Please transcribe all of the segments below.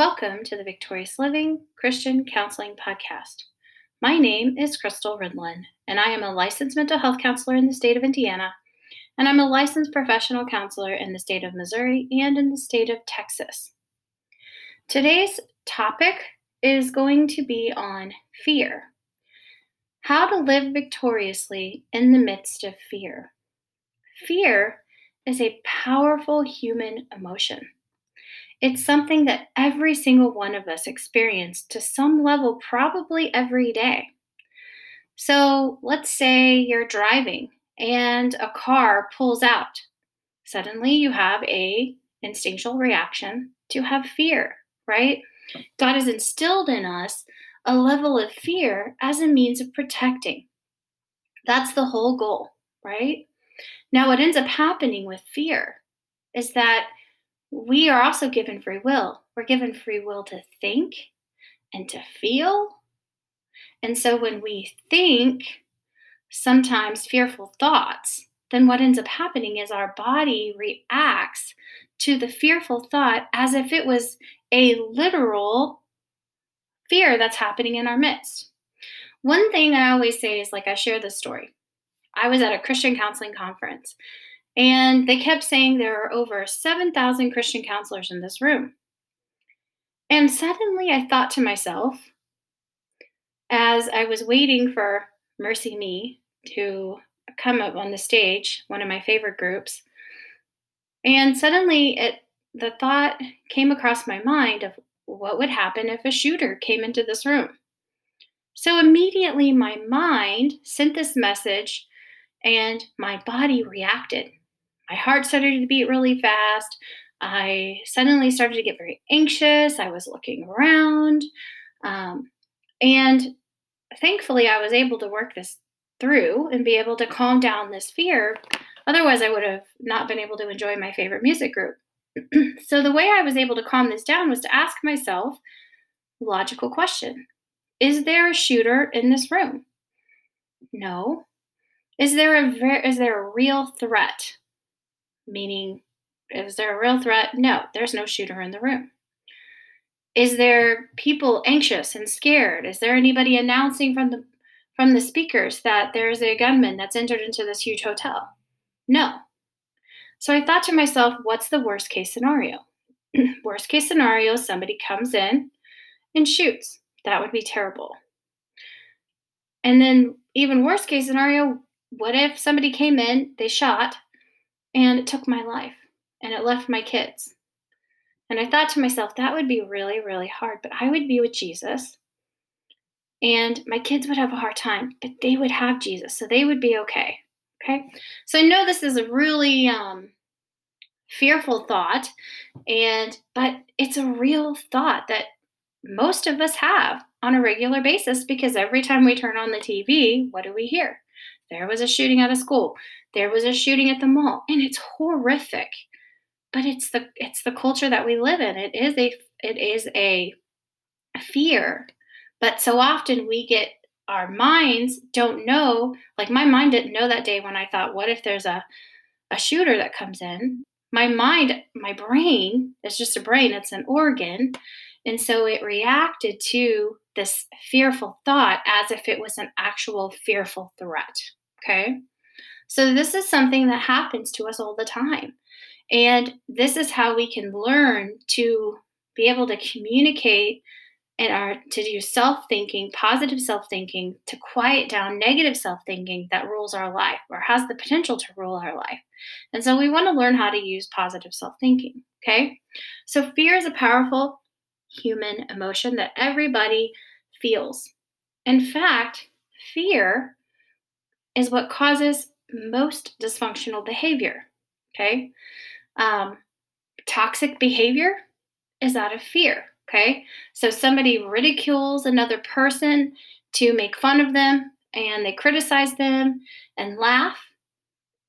welcome to the Victorious Living Christian Counseling Podcast. My name is Crystal Ridlin, and I am a licensed mental health counselor in the state of Indiana, and I'm a licensed professional counselor in the state of Missouri and in the state of Texas. Today's topic is going to be on fear how to live victoriously in the midst of fear. Fear is a powerful human emotion. It's something that every single one of us experience to some level, probably every day. So let's say you're driving and a car pulls out. Suddenly you have a instinctual reaction to have fear, right? God has instilled in us a level of fear as a means of protecting. That's the whole goal, right? Now, what ends up happening with fear is that we are also given free will. We're given free will to think and to feel. And so when we think sometimes fearful thoughts, then what ends up happening is our body reacts to the fearful thought as if it was a literal fear that's happening in our midst. One thing I always say is like I share this story. I was at a Christian counseling conference and they kept saying there are over 7,000 Christian counselors in this room. And suddenly I thought to myself, as I was waiting for MercyMe to come up on the stage, one of my favorite groups, and suddenly it the thought came across my mind of what would happen if a shooter came into this room. So immediately my mind sent this message and my body reacted my heart started to beat really fast. I suddenly started to get very anxious. I was looking around. Um, and thankfully, I was able to work this through and be able to calm down this fear. Otherwise, I would have not been able to enjoy my favorite music group. so, the way I was able to calm this down was to ask myself logical question Is there a shooter in this room? No. Is there a is there a real threat? Meaning is there a real threat? No, there's no shooter in the room. Is there people anxious and scared? Is there anybody announcing from the from the speakers that there's a gunman that's entered into this huge hotel? No. So I thought to myself, what's the worst case scenario? worst case scenario, somebody comes in and shoots. That would be terrible. And then even worst case scenario, what if somebody came in, they shot, and it took my life and it left my kids. And I thought to myself, that would be really, really hard, but I would be with Jesus. And my kids would have a hard time, but they would have Jesus, so they would be okay. Okay. So I know this is a really um, fearful thought, and but it's a real thought that most of us have on a regular basis because every time we turn on the TV, what do we hear? There was a shooting at a school. There was a shooting at the mall, and it's horrific. But it's the it's the culture that we live in. It is a it is a fear. But so often we get our minds don't know. Like my mind didn't know that day when I thought, what if there's a a shooter that comes in? My mind, my brain, is just a brain, it's an organ. And so it reacted to this fearful thought as if it was an actual fearful threat. Okay. So this is something that happens to us all the time. And this is how we can learn to be able to communicate and our to do self-thinking, positive self-thinking, to quiet down negative self-thinking that rules our life or has the potential to rule our life. And so we want to learn how to use positive self-thinking. Okay. So fear is a powerful human emotion that everybody feels. In fact, fear is what causes most dysfunctional behavior. Okay. Um, toxic behavior is out of fear. Okay. So somebody ridicules another person to make fun of them and they criticize them and laugh.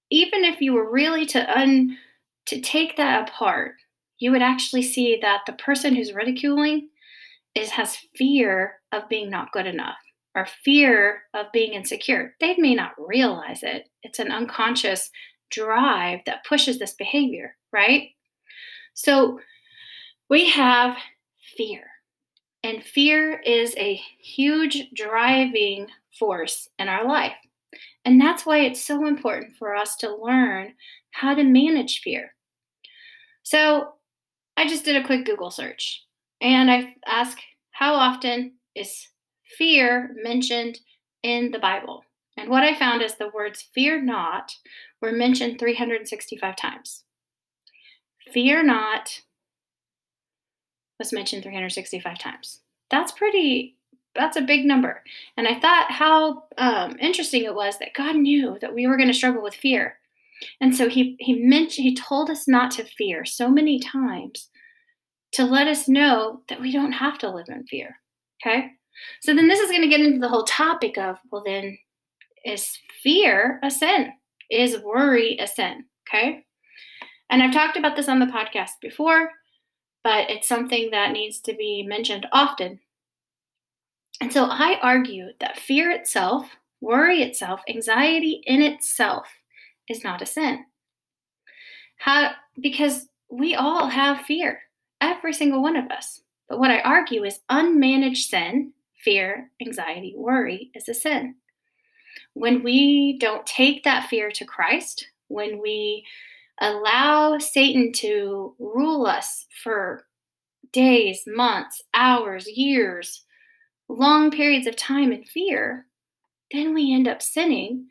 Even if you were really to un to take that apart, you would actually see that the person who's ridiculing is has fear of being not good enough or fear of being insecure. They may not realize it. It's an unconscious drive that pushes this behavior, right? So we have fear. And fear is a huge driving force in our life. And that's why it's so important for us to learn how to manage fear. So I just did a quick Google search and I asked how often is fear mentioned in the Bible? And what I found is the words fear not were mentioned 365 times. Fear not was mentioned 365 times. That's pretty, that's a big number. And I thought how um, interesting it was that God knew that we were going to struggle with fear. And so he, he mentioned, he told us not to fear so many times to let us know that we don't have to live in fear. Okay. So then this is going to get into the whole topic of, well, then is fear a sin? Is worry a sin? Okay. And I've talked about this on the podcast before, but it's something that needs to be mentioned often. And so I argue that fear itself, worry itself, anxiety in itself is not a sin. How, because we all have fear, every single one of us. But what I argue is unmanaged sin, fear, anxiety, worry is a sin. When we don't take that fear to Christ, when we allow Satan to rule us for days, months, hours, years, long periods of time in fear, then we end up sinning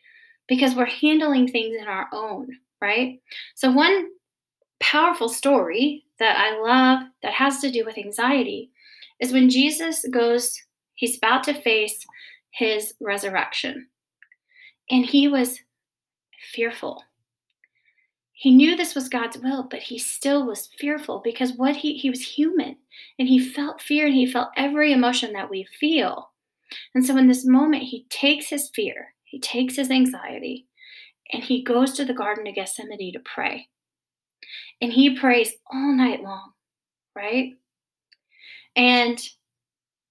because we're handling things in our own, right? So, one powerful story that I love that has to do with anxiety is when Jesus goes, he's about to face his resurrection. And he was fearful. He knew this was God's will, but he still was fearful because what he he was human and he felt fear and he felt every emotion that we feel. And so in this moment he takes his fear, he takes his anxiety, and he goes to the garden of Gethsemane to pray. And he prays all night long, right? And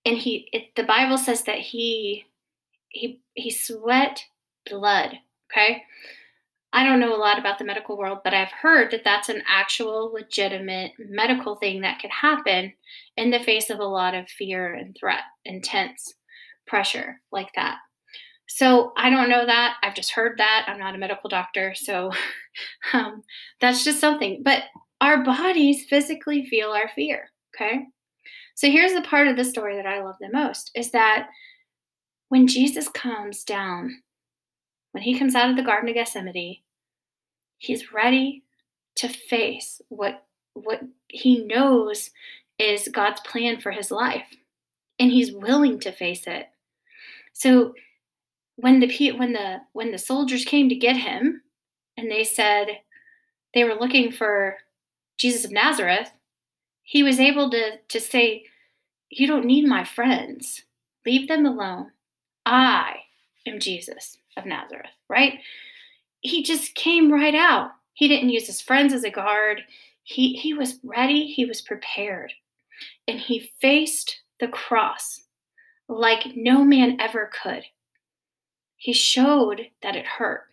and he it, the Bible says that he he he sweat blood, okay? I don't know a lot about the medical world, but I've heard that that's an actual legitimate medical thing that could happen in the face of a lot of fear and threat, intense pressure like that. So I don't know that. I've just heard that. I'm not a medical doctor. So um, that's just something. But our bodies physically feel our fear. Okay. So here's the part of the story that I love the most is that when Jesus comes down when he comes out of the Garden of Gethsemane, he's ready to face what what he knows is God's plan for his life, and he's willing to face it. So when the when the when the soldiers came to get him, and they said they were looking for Jesus of Nazareth, he was able to to say, "You don't need my friends. Leave them alone. I am Jesus." of Nazareth, right? He just came right out. He didn't use his friends as a guard. He, he was ready, he was prepared, and he faced the cross like no man ever could. He showed that it hurt.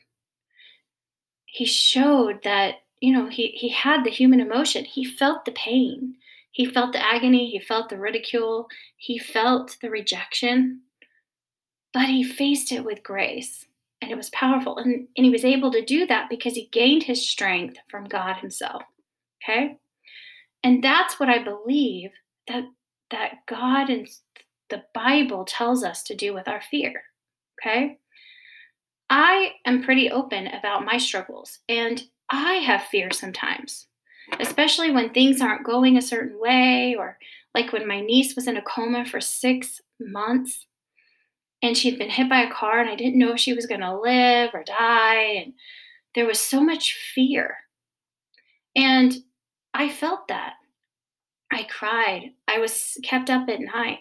He showed that, you know, he, he had the human emotion. He felt the pain. He felt the agony. He felt the ridicule. He felt the rejection. But he faced it with grace and it was powerful. And, and he was able to do that because he gained his strength from God himself. Okay? And that's what I believe that that God and the Bible tells us to do with our fear. Okay? I am pretty open about my struggles and I have fear sometimes, especially when things aren't going a certain way or like when my niece was in a coma for 6 months and she'd been hit by a car and I didn't know if she was going to live or die and there was so much fear. And I felt that. I cried. I was kept up at night.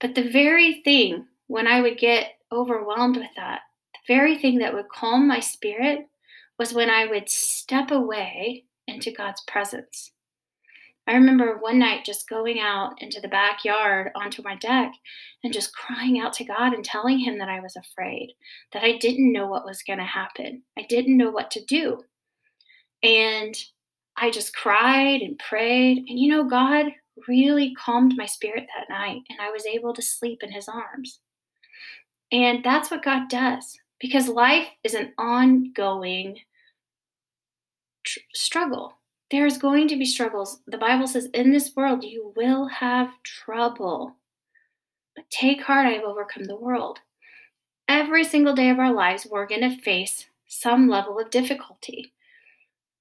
But the very thing when I would get overwhelmed with that, the very thing that would calm my spirit was when I would step away into God's presence. I remember one night just going out into the backyard onto my deck and just crying out to God and telling Him that I was afraid, that I didn't know what was going to happen. I didn't know what to do. And I just cried and prayed. And you know, God really calmed my spirit that night, and I was able to sleep in his arms. And that's what God does because life is an ongoing tr- struggle. There's going to be struggles. The Bible says, in this world, you will have trouble. But take heart, I have overcome the world. Every single day of our lives, we're going to face some level of difficulty.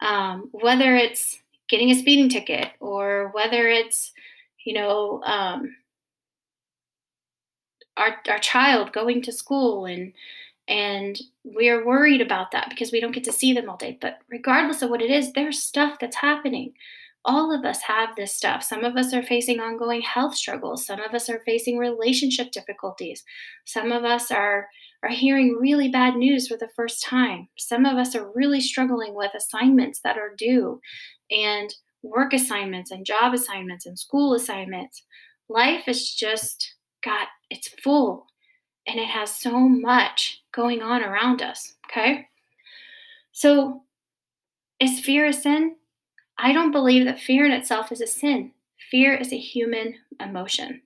Um, whether it's getting a speeding ticket or whether it's, you know, um, our, our child going to school and and we are worried about that because we don't get to see them all day. But regardless of what it is, there's stuff that's happening. All of us have this stuff. Some of us are facing ongoing health struggles. Some of us are facing relationship difficulties. Some of us are are hearing really bad news for the first time. Some of us are really struggling with assignments that are due and work assignments and job assignments and school assignments. Life is just got it's full and it has so much going on around us. Okay. So, is fear a sin? I don't believe that fear in itself is a sin. Fear is a human emotion.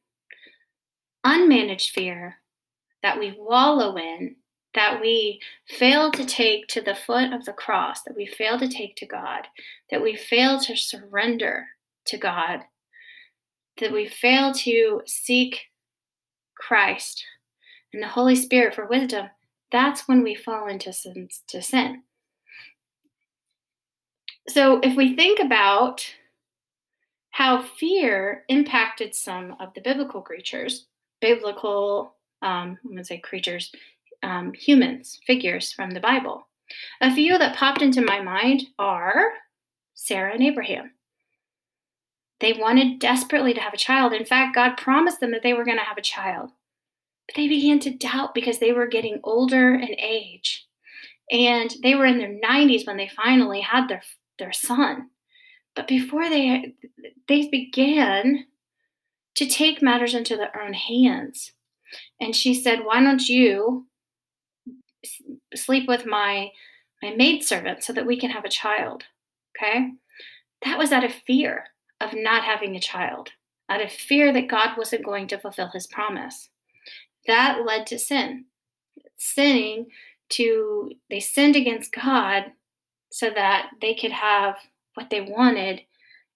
Unmanaged fear that we wallow in, that we fail to take to the foot of the cross, that we fail to take to God, that we fail to surrender to God, that we fail to seek Christ and the Holy Spirit for wisdom, that's when we fall into sin, to sin. So if we think about how fear impacted some of the biblical creatures, biblical, um, I'm going to say creatures, um, humans, figures from the Bible. A few that popped into my mind are Sarah and Abraham. They wanted desperately to have a child. In fact, God promised them that they were going to have a child. But they began to doubt because they were getting older in age. And they were in their 90s when they finally had their, their son. But before they they began to take matters into their own hands. And she said, "Why don't you sleep with my my maidservant so that we can have a child?" Okay? That was out of fear of not having a child, out of fear that God wasn't going to fulfill his promise. That led to sin. Sinning to, they sinned against God so that they could have what they wanted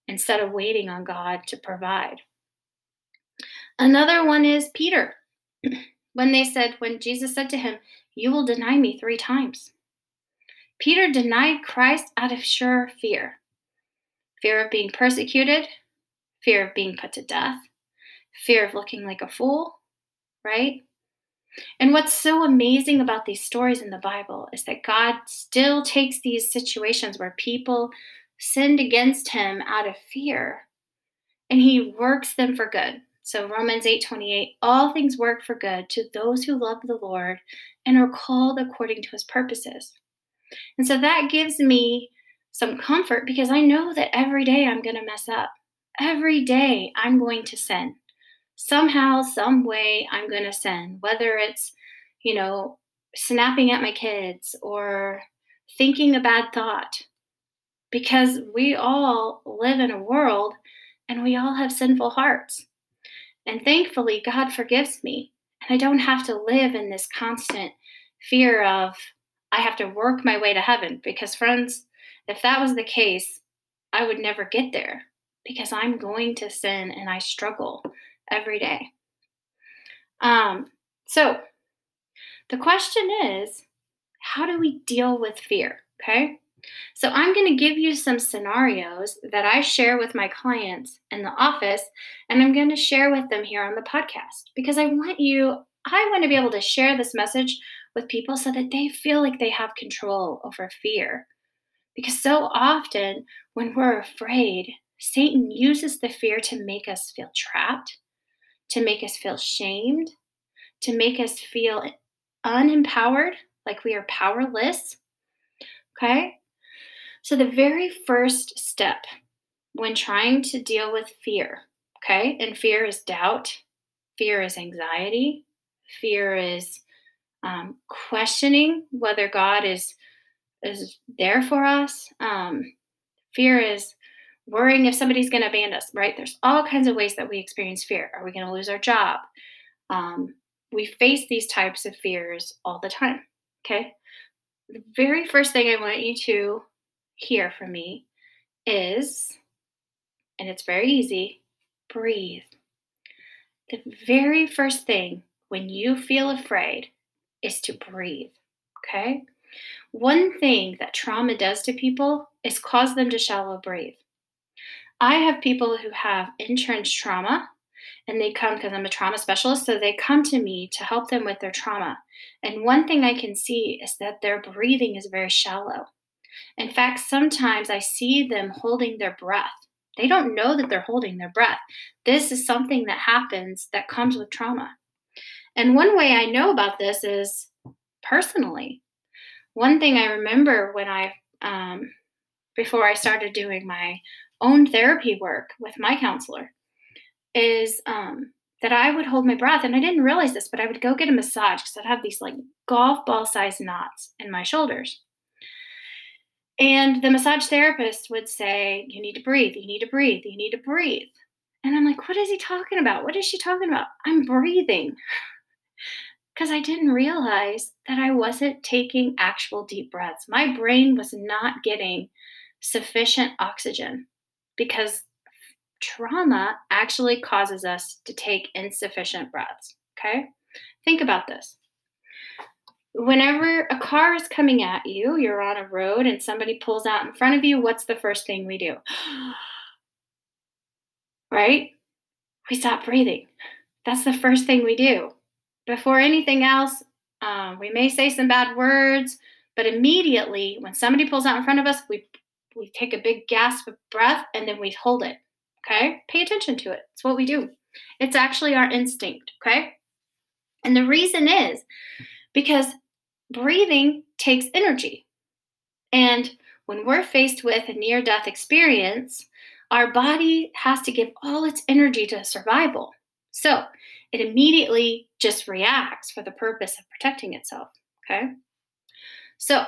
instead of waiting on God to provide. Another one is Peter. when they said, when Jesus said to him, You will deny me three times. Peter denied Christ out of sure fear fear of being persecuted, fear of being put to death, fear of looking like a fool, right? And what's so amazing about these stories in the Bible is that God still takes these situations where people sinned against him out of fear and he works them for good. So Romans 8:28 all things work for good to those who love the Lord and are called according to his purposes. And so that gives me some comfort because I know that every day I'm going to mess up. Every day I'm going to sin. Somehow, some way I'm going to sin, whether it's, you know, snapping at my kids or thinking a bad thought. Because we all live in a world and we all have sinful hearts. And thankfully, God forgives me. And I don't have to live in this constant fear of, I have to work my way to heaven. Because, friends, if that was the case, I would never get there because I'm going to sin and I struggle every day. Um, so the question is how do we deal with fear? Okay. So I'm going to give you some scenarios that I share with my clients in the office, and I'm going to share with them here on the podcast because I want you, I want to be able to share this message with people so that they feel like they have control over fear. Because so often when we're afraid, Satan uses the fear to make us feel trapped, to make us feel shamed, to make us feel unempowered, like we are powerless. Okay? So, the very first step when trying to deal with fear, okay, and fear is doubt, fear is anxiety, fear is um, questioning whether God is is there for us. Um, fear is worrying if somebody's going to abandon us, right? There's all kinds of ways that we experience fear. Are we going to lose our job? Um, we face these types of fears all the time. Okay. The very first thing I want you to hear from me is, and it's very easy, breathe. The very first thing when you feel afraid is to breathe. Okay. One thing that trauma does to people is cause them to shallow breathe. I have people who have entrenched trauma and they come because I'm a trauma specialist. So they come to me to help them with their trauma. And one thing I can see is that their breathing is very shallow. In fact, sometimes I see them holding their breath. They don't know that they're holding their breath. This is something that happens that comes with trauma. And one way I know about this is personally. One thing I remember when I, um, before I started doing my own therapy work with my counselor, is um, that I would hold my breath. And I didn't realize this, but I would go get a massage because I'd have these like golf ball sized knots in my shoulders. And the massage therapist would say, You need to breathe, you need to breathe, you need to breathe. And I'm like, What is he talking about? What is she talking about? I'm breathing. Because I didn't realize that I wasn't taking actual deep breaths. My brain was not getting sufficient oxygen because trauma actually causes us to take insufficient breaths. Okay? Think about this. Whenever a car is coming at you, you're on a road and somebody pulls out in front of you, what's the first thing we do? right? We stop breathing. That's the first thing we do. Before anything else, um, we may say some bad words, but immediately when somebody pulls out in front of us, we we take a big gasp of breath and then we hold it. Okay? Pay attention to it. It's what we do. It's actually our instinct. Okay? And the reason is because breathing takes energy. And when we're faced with a near death experience, our body has to give all its energy to survival. So it immediately just reacts for the purpose of protecting itself. Okay? So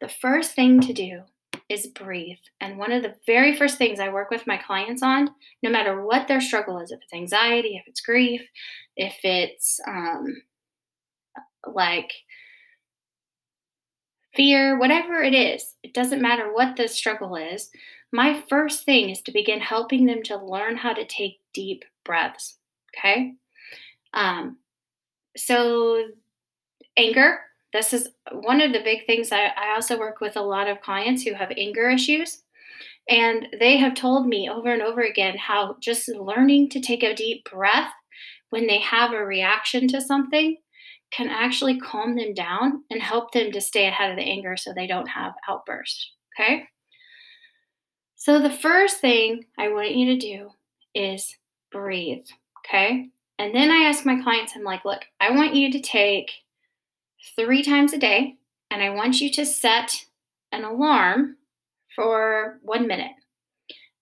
the first thing to do is breathe. And one of the very first things I work with my clients on, no matter what their struggle is, if it's anxiety, if it's grief, if it's um, like fear, whatever it is, it doesn't matter what the struggle is. My first thing is to begin helping them to learn how to take deep breaths. Okay. Um, so, anger, this is one of the big things. I, I also work with a lot of clients who have anger issues. And they have told me over and over again how just learning to take a deep breath when they have a reaction to something can actually calm them down and help them to stay ahead of the anger so they don't have outbursts. Okay? So, the first thing I want you to do is breathe. Okay? And then I ask my clients, I'm like, look, I want you to take three times a day, and I want you to set an alarm for one minute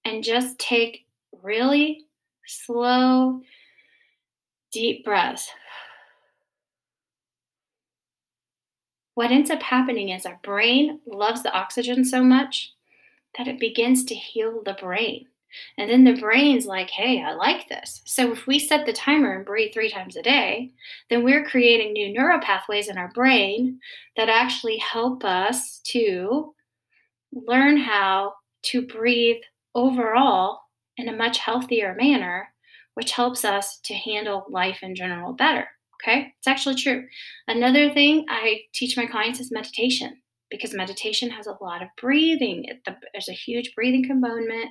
and just take really slow, deep breaths. What ends up happening is our brain loves the oxygen so much that it begins to heal the brain. And then the brain's like, hey, I like this. So if we set the timer and breathe three times a day, then we're creating new neural pathways in our brain that actually help us to learn how to breathe overall in a much healthier manner, which helps us to handle life in general better. Okay, it's actually true. Another thing I teach my clients is meditation because meditation has a lot of breathing. There's a huge breathing component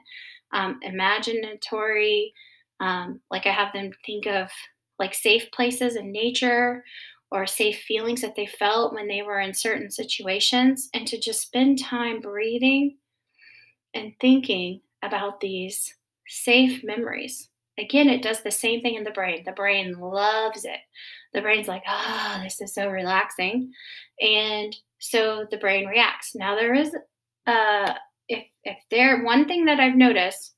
um, imaginatory. Um, like I have them think of like safe places in nature or safe feelings that they felt when they were in certain situations, and to just spend time breathing and thinking about these safe memories. Again, it does the same thing in the brain. The brain loves it. The brain's like, oh, this is so relaxing. And so the brain reacts. Now, there is uh, if there one thing that I've noticed,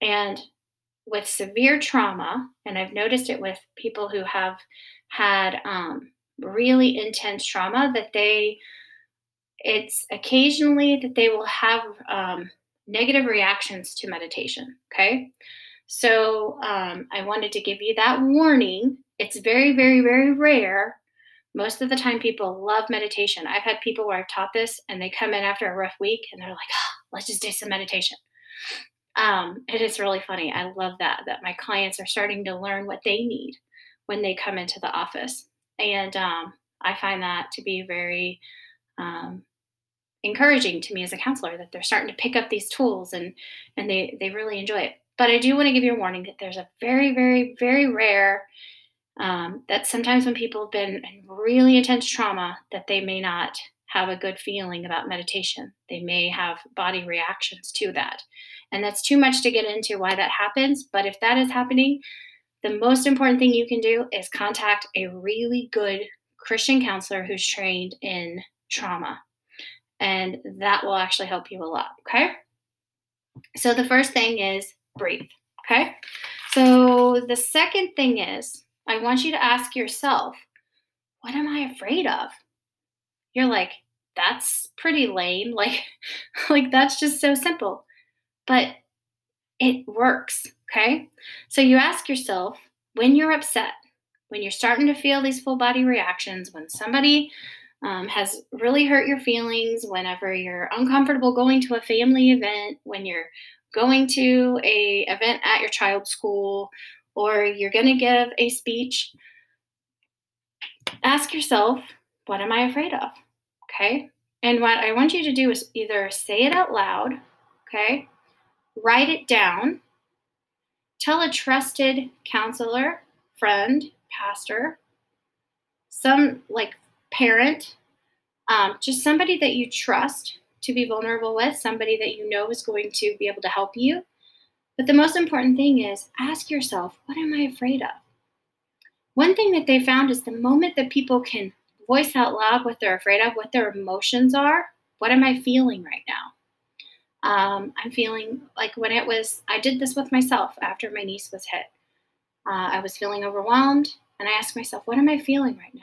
and with severe trauma, and I've noticed it with people who have had um, really intense trauma, that they it's occasionally that they will have um, negative reactions to meditation. Okay. So um, I wanted to give you that warning. It's very, very, very rare. Most of the time, people love meditation. I've had people where I've taught this and they come in after a rough week and they're like, oh, let's just do some meditation. Um, it is really funny. I love that, that my clients are starting to learn what they need when they come into the office. And um, I find that to be very um, encouraging to me as a counselor that they're starting to pick up these tools and and they they really enjoy it. But I do want to give you a warning that there's a very very very rare um, that sometimes when people have been in really intense trauma that they may not have a good feeling about meditation. They may have body reactions to that. And that's too much to get into why that happens. But if that is happening, the most important thing you can do is contact a really good Christian counselor who's trained in trauma. And that will actually help you a lot. Okay. So the first thing is breathe. Okay. So the second thing is I want you to ask yourself, what am I afraid of? You're like, that's pretty lame. Like, like that's just so simple. But it works. Okay. So you ask yourself when you're upset, when you're starting to feel these full body reactions, when somebody um, has really hurt your feelings, whenever you're uncomfortable going to a family event, when you're going to a event at your child's school, or you're going to give a speech, ask yourself, what am I afraid of? Okay. And what I want you to do is either say it out loud, okay, write it down, tell a trusted counselor, friend, pastor, some like parent, um, just somebody that you trust to be vulnerable with, somebody that you know is going to be able to help you. But the most important thing is ask yourself, what am I afraid of? One thing that they found is the moment that people can voice out loud what they're afraid of, what their emotions are, what am I feeling right now? Um, I'm feeling like when it was, I did this with myself after my niece was hit. Uh, I was feeling overwhelmed, and I asked myself, what am I feeling right now?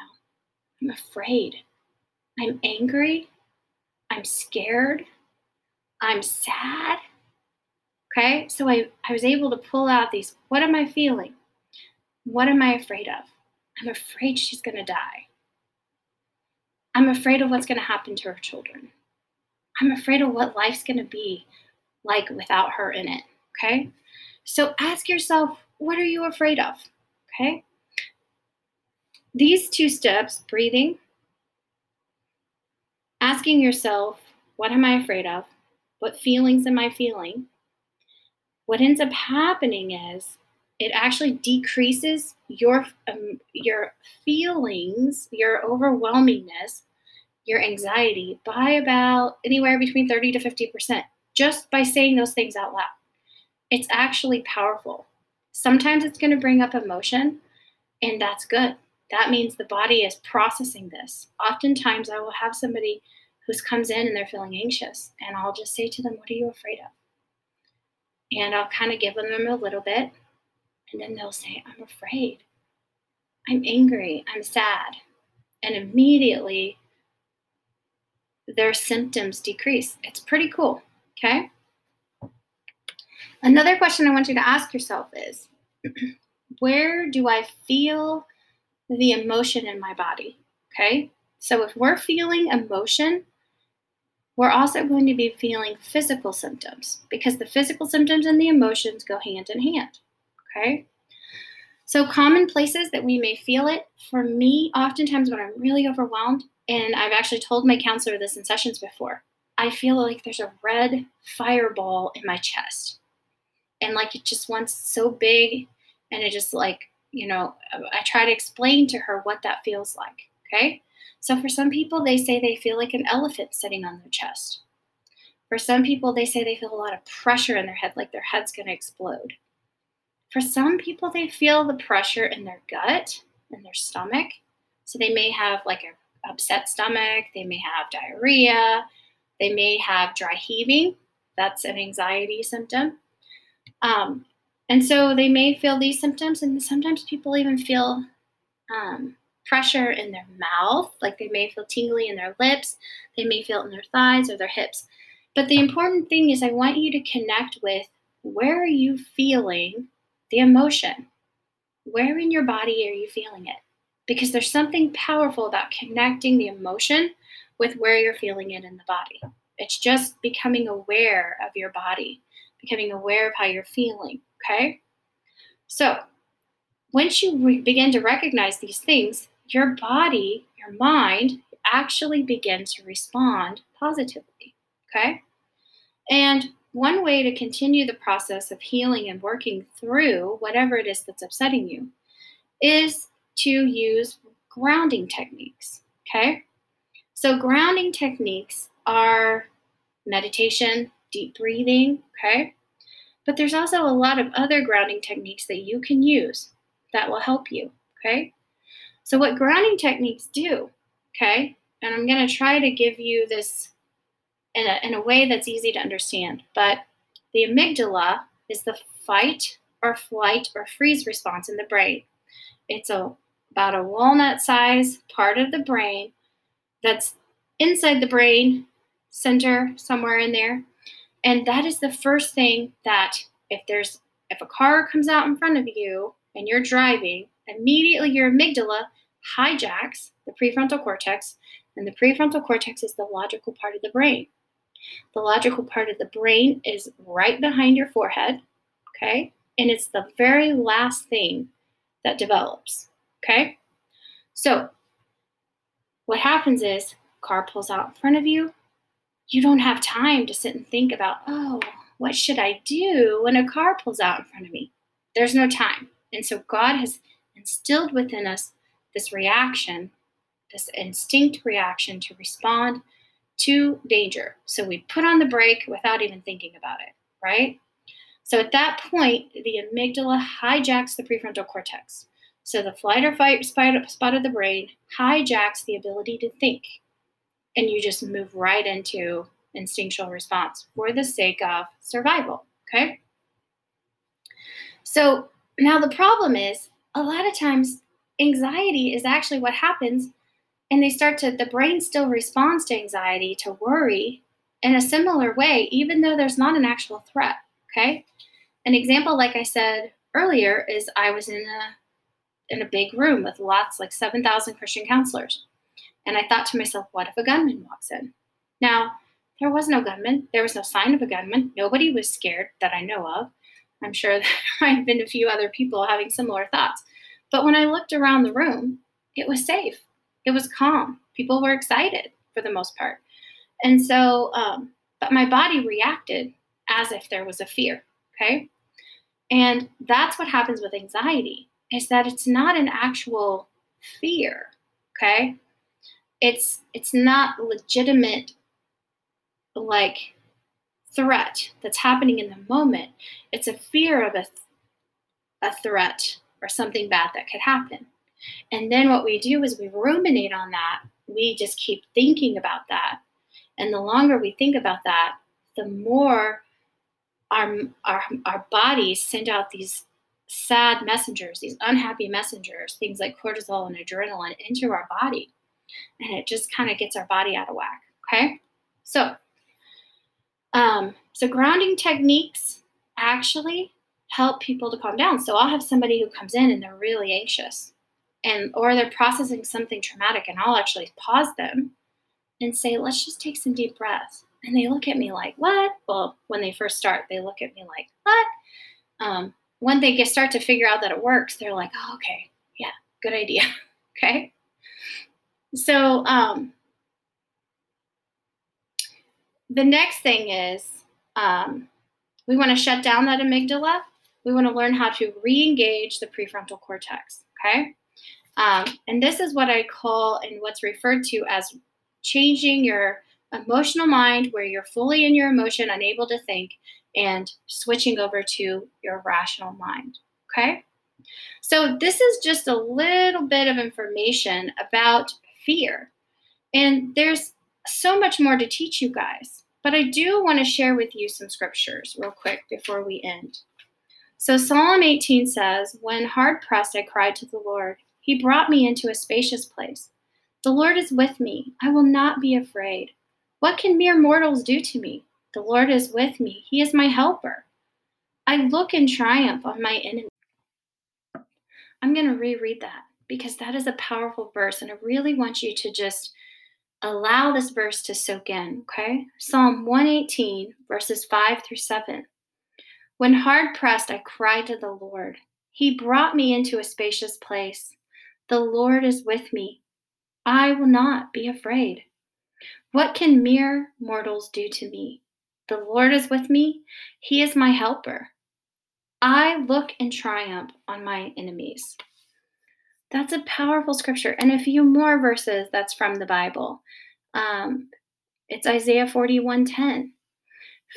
I'm afraid. I'm angry. I'm scared. I'm sad. Okay, so I, I was able to pull out these what am I feeling? What am I afraid of? I'm afraid she's to die. I'm afraid of what's going to happen to her children. I'm afraid of what life's going to be like without her in it. Okay. So ask yourself, what are you afraid of? Okay. These two steps breathing, asking yourself, what am I afraid of? What feelings am I feeling? What ends up happening is it actually decreases your um, your feelings, your overwhelmingness, your anxiety by about anywhere between 30 to 50% just by saying those things out loud. It's actually powerful. Sometimes it's going to bring up emotion, and that's good. That means the body is processing this. Oftentimes, I will have somebody who comes in and they're feeling anxious, and I'll just say to them, What are you afraid of? And I'll kind of give them a little bit, and then they'll say, I'm afraid. I'm angry. I'm sad. And immediately their symptoms decrease. It's pretty cool. Okay. Another question I want you to ask yourself is where do I feel the emotion in my body? Okay. So if we're feeling emotion, we're also going to be feeling physical symptoms because the physical symptoms and the emotions go hand in hand. Okay. So, common places that we may feel it, for me, oftentimes when I'm really overwhelmed, and I've actually told my counselor this in sessions before, I feel like there's a red fireball in my chest. And like it just wants so big, and it just like, you know, I try to explain to her what that feels like. Okay. So, for some people, they say they feel like an elephant sitting on their chest. For some people, they say they feel a lot of pressure in their head, like their head's going to explode. For some people, they feel the pressure in their gut and their stomach. So they may have like an upset stomach, they may have diarrhea, they may have dry heaving. That's an anxiety symptom. Um, and so they may feel these symptoms, and sometimes people even feel um, pressure in their mouth, like they may feel tingly in their lips, they may feel it in their thighs or their hips. But the important thing is, I want you to connect with where are you feeling the emotion? Where in your body are you feeling it? Because there's something powerful about connecting the emotion with where you're feeling it in the body. It's just becoming aware of your body, becoming aware of how you're feeling, okay? So, once you re- begin to recognize these things, your body, your mind actually begins to respond positively, okay? And one way to continue the process of healing and working through whatever it is that's upsetting you is to use grounding techniques, okay? So, grounding techniques are meditation, deep breathing, okay? But there's also a lot of other grounding techniques that you can use that will help you, okay? So, what grounding techniques do, okay? And I'm going to try to give you this in a, in a way that's easy to understand, but the amygdala is the fight or flight or freeze response in the brain. It's a, about a walnut size part of the brain that's inside the brain center somewhere in there. And that is the first thing that if there's if a car comes out in front of you and you're driving, immediately your amygdala hijacks the prefrontal cortex, and the prefrontal cortex is the logical part of the brain. The logical part of the brain is right behind your forehead, okay? And it's the very last thing that develops, okay? So, what happens is car pulls out in front of you, you don't have time to sit and think about, oh, what should I do when a car pulls out in front of me? There's no time. And so God has instilled within us this reaction, this instinct reaction to respond to danger. So we put on the brake without even thinking about it, right? So at that point, the amygdala hijacks the prefrontal cortex. So the flight or fight spot of the brain hijacks the ability to think and you just move right into instinctual response for the sake of survival. Okay. So now the problem is a lot of times anxiety is actually what happens, and they start to, the brain still responds to anxiety, to worry in a similar way, even though there's not an actual threat. Okay. An example, like I said earlier, is I was in a in a big room with lots like 7,000 Christian counselors. And I thought to myself, what if a gunman walks in? Now, there was no gunman. There was no sign of a gunman. Nobody was scared that I know of. I'm sure there might have been a few other people having similar thoughts. But when I looked around the room, it was safe. It was calm. People were excited for the most part. And so, um, but my body reacted as if there was a fear. Okay. And that's what happens with anxiety is that it's not an actual fear. Okay it's it's not legitimate like threat that's happening in the moment it's a fear of a, a threat or something bad that could happen and then what we do is we ruminate on that we just keep thinking about that and the longer we think about that the more our, our, our bodies send out these sad messengers these unhappy messengers things like cortisol and adrenaline into our body and it just kind of gets our body out of whack. Okay, so um, so grounding techniques actually help people to calm down. So I'll have somebody who comes in and they're really anxious, and or they're processing something traumatic, and I'll actually pause them and say, "Let's just take some deep breaths." And they look at me like, "What?" Well, when they first start, they look at me like, "What?" Um, when they get start to figure out that it works, they're like, "Oh, okay, yeah, good idea." okay. So um, the next thing is um, we want to shut down that amygdala. We want to learn how to re-engage the prefrontal cortex. Okay, um, and this is what I call and what's referred to as changing your emotional mind, where you're fully in your emotion, unable to think, and switching over to your rational mind. Okay. So, this is just a little bit of information about fear. And there's so much more to teach you guys, but I do want to share with you some scriptures real quick before we end. So, Psalm 18 says, When hard pressed, I cried to the Lord. He brought me into a spacious place. The Lord is with me. I will not be afraid. What can mere mortals do to me? The Lord is with me. He is my helper. I look in triumph on my enemy. I'm going to reread that because that is a powerful verse, and I really want you to just allow this verse to soak in, okay? Psalm 118, verses 5 through 7. When hard pressed, I cried to the Lord. He brought me into a spacious place. The Lord is with me. I will not be afraid. What can mere mortals do to me? The Lord is with me. He is my helper. I look in triumph on my enemies. That's a powerful scripture. And a few more verses that's from the Bible. Um, it's Isaiah 41:10.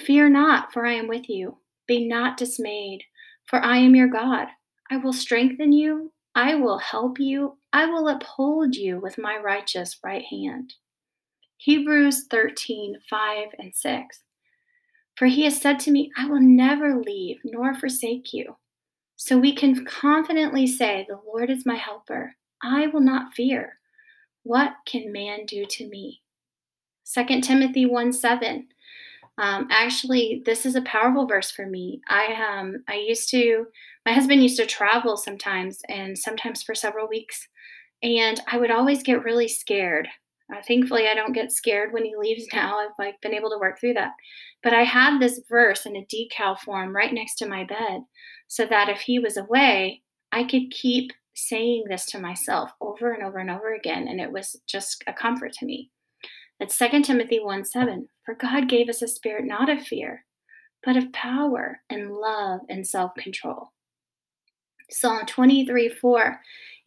Fear not, for I am with you. Be not dismayed, for I am your God. I will strengthen you. I will help you. I will uphold you with my righteous right hand. Hebrews 13, 5 and 6. For he has said to me, I will never leave nor forsake you. So we can confidently say, The Lord is my helper. I will not fear. What can man do to me? 2 Timothy 1 7. Um, actually, this is a powerful verse for me. I um, I used to, my husband used to travel sometimes, and sometimes for several weeks, and I would always get really scared. Uh, thankfully, I don't get scared when he leaves now. I've like been able to work through that. But I had this verse in a decal form right next to my bed so that if he was away, I could keep saying this to myself over and over and over again. And it was just a comfort to me. It's 2 Timothy 1 7. For God gave us a spirit not of fear, but of power and love and self control. Psalm 23 4.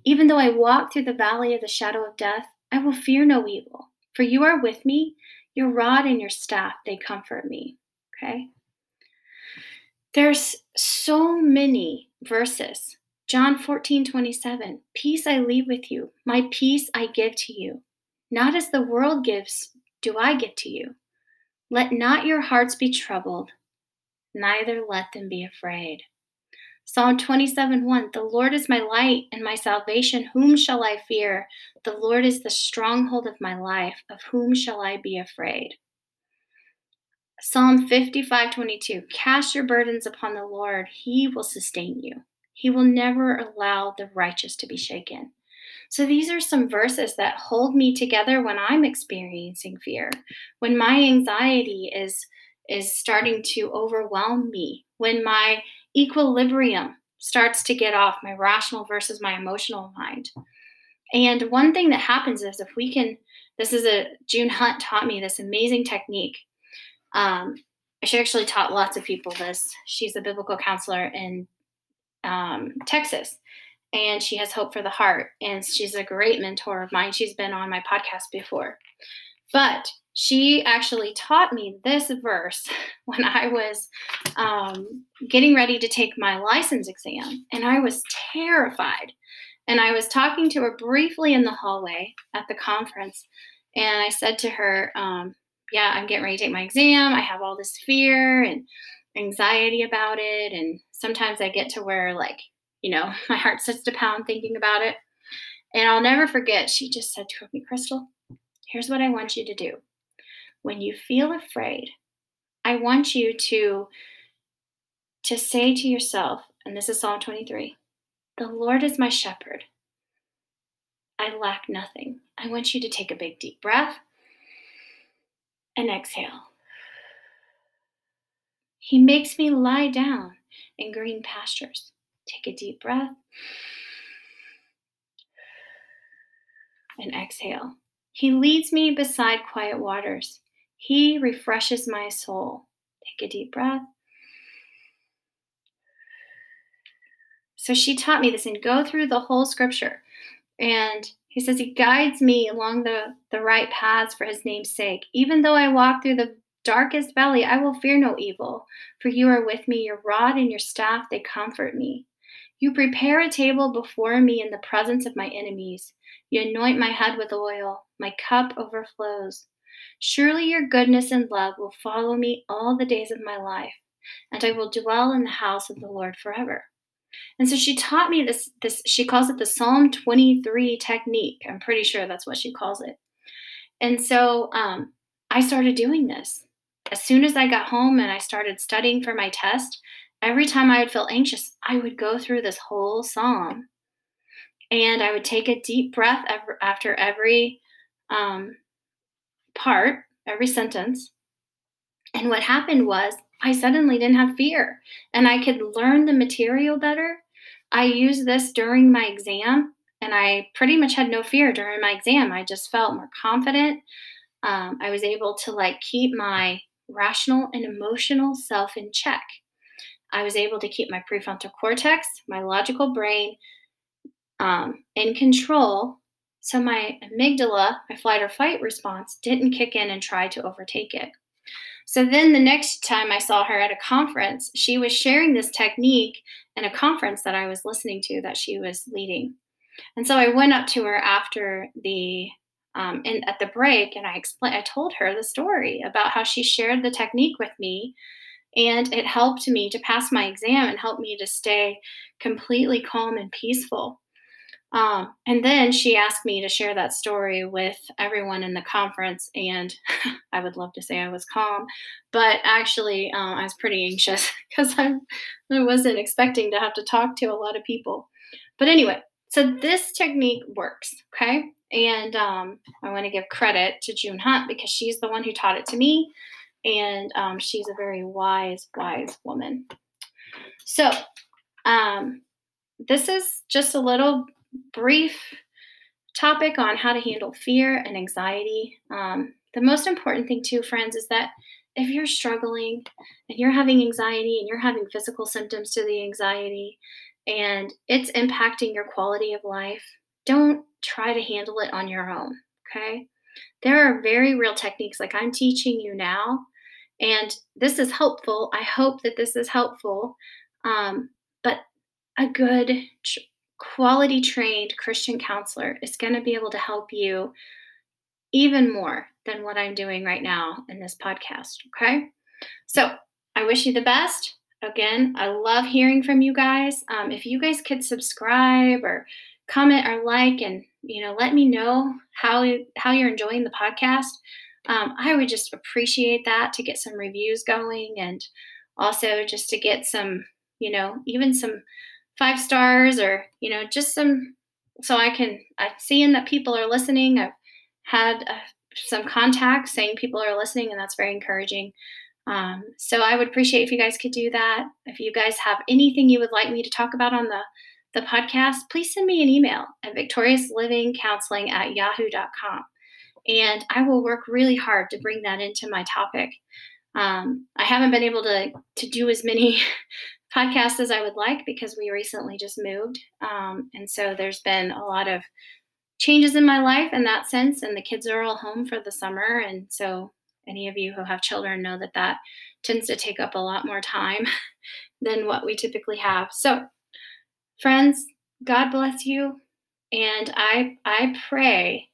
Even though I walk through the valley of the shadow of death, I will fear no evil, for you are with me. Your rod and your staff, they comfort me. Okay? There's so many verses. John 14, 27. Peace I leave with you, my peace I give to you. Not as the world gives, do I give to you. Let not your hearts be troubled, neither let them be afraid. Psalm 27 1 The Lord is my light and my salvation. Whom shall I fear? The Lord is the stronghold of my life. Of whom shall I be afraid? Psalm 55 22 Cast your burdens upon the Lord, he will sustain you. He will never allow the righteous to be shaken. So these are some verses that hold me together when I'm experiencing fear, when my anxiety is is starting to overwhelm me, when my equilibrium starts to get off my rational versus my emotional mind. And one thing that happens is if we can this is a June Hunt taught me this amazing technique um, she actually taught lots of people this. She's a biblical counselor in um, Texas, and she has Hope for the Heart, and she's a great mentor of mine. She's been on my podcast before. But she actually taught me this verse when I was um, getting ready to take my license exam, and I was terrified. And I was talking to her briefly in the hallway at the conference, and I said to her, um, yeah, I'm getting ready to take my exam. I have all this fear and anxiety about it. And sometimes I get to where, like, you know, my heart starts to pound thinking about it. And I'll never forget, she just said to me, Crystal, here's what I want you to do. When you feel afraid, I want you to to say to yourself, and this is Psalm 23, the Lord is my shepherd. I lack nothing. I want you to take a big deep breath and exhale. He makes me lie down in green pastures. Take a deep breath and exhale. He leads me beside quiet waters. He refreshes my soul. Take a deep breath. So she taught me this and go through the whole scripture. And he says he guides me along the, the right paths for his name's sake. Even though I walk through the darkest valley, I will fear no evil, for you are with me. Your rod and your staff, they comfort me. You prepare a table before me in the presence of my enemies. You anoint my head with oil. My cup overflows. Surely your goodness and love will follow me all the days of my life, and I will dwell in the house of the Lord forever. And so she taught me this this she calls it the Psalm 23 technique. I'm pretty sure that's what she calls it. And so um, I started doing this. as soon as I got home and I started studying for my test, every time I would feel anxious, I would go through this whole psalm and I would take a deep breath after every um, part, every sentence. And what happened was I suddenly didn't have fear and I could learn the material better. I used this during my exam and I pretty much had no fear during my exam. I just felt more confident. Um, I was able to like keep my rational and emotional self in check. I was able to keep my prefrontal cortex, my logical brain, um, in control. So my amygdala, my flight or fight response, didn't kick in and try to overtake it. So then the next time I saw her at a conference, she was sharing this technique in a conference that I was listening to that she was leading. And so I went up to her after the um, and at the break, and I explained, I told her the story about how she shared the technique with me, and it helped me to pass my exam and helped me to stay completely calm and peaceful. Um, and then she asked me to share that story with everyone in the conference, and I would love to say I was calm, but actually um, I was pretty anxious because I, I wasn't expecting to have to talk to a lot of people. But anyway, so this technique works, okay? And um, I want to give credit to June Hunt because she's the one who taught it to me, and um, she's a very wise, wise woman. So, um, this is just a little brief topic on how to handle fear and anxiety. Um, the most important thing, too, friends, is that if you're struggling and you're having anxiety and you're having physical symptoms to the anxiety and it's impacting your quality of life, don't try to handle it on your own. Okay. There are very real techniques like I'm teaching you now, and this is helpful. I hope that this is helpful. Um, but a good quality trained Christian counselor is going to be able to help you even more than what I'm doing right now in this podcast. Okay. So I wish you the best. Again, I love hearing from you guys. Um, if you guys could subscribe or comment or like and you know let me know how how you're enjoying the podcast um, i would just appreciate that to get some reviews going and also just to get some you know even some five stars or you know just some so i can i'm seeing that people are listening. I've had uh, some contacts saying people are listening and that's very encouraging. Um, so i would appreciate if you guys could do that. If you guys have anything you would like me to talk about on the the podcast please send me an email at victoriouslivingcounseling at yahoo.com and i will work really hard to bring that into my topic um, i haven't been able to to do as many podcasts as I would like because we recently just moved. Um, and so there's been a lot of changes in my life in that sense. And the kids are all home for the summer. And so any of you who have children know that that tends to take up a lot more time than what we typically have. So, friends, God bless you. And I, I pray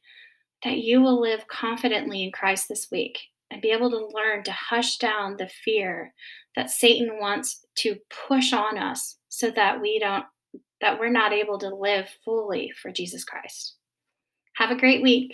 that you will live confidently in Christ this week and be able to learn to hush down the fear that Satan wants to push on us so that we don't that we're not able to live fully for Jesus Christ. Have a great week.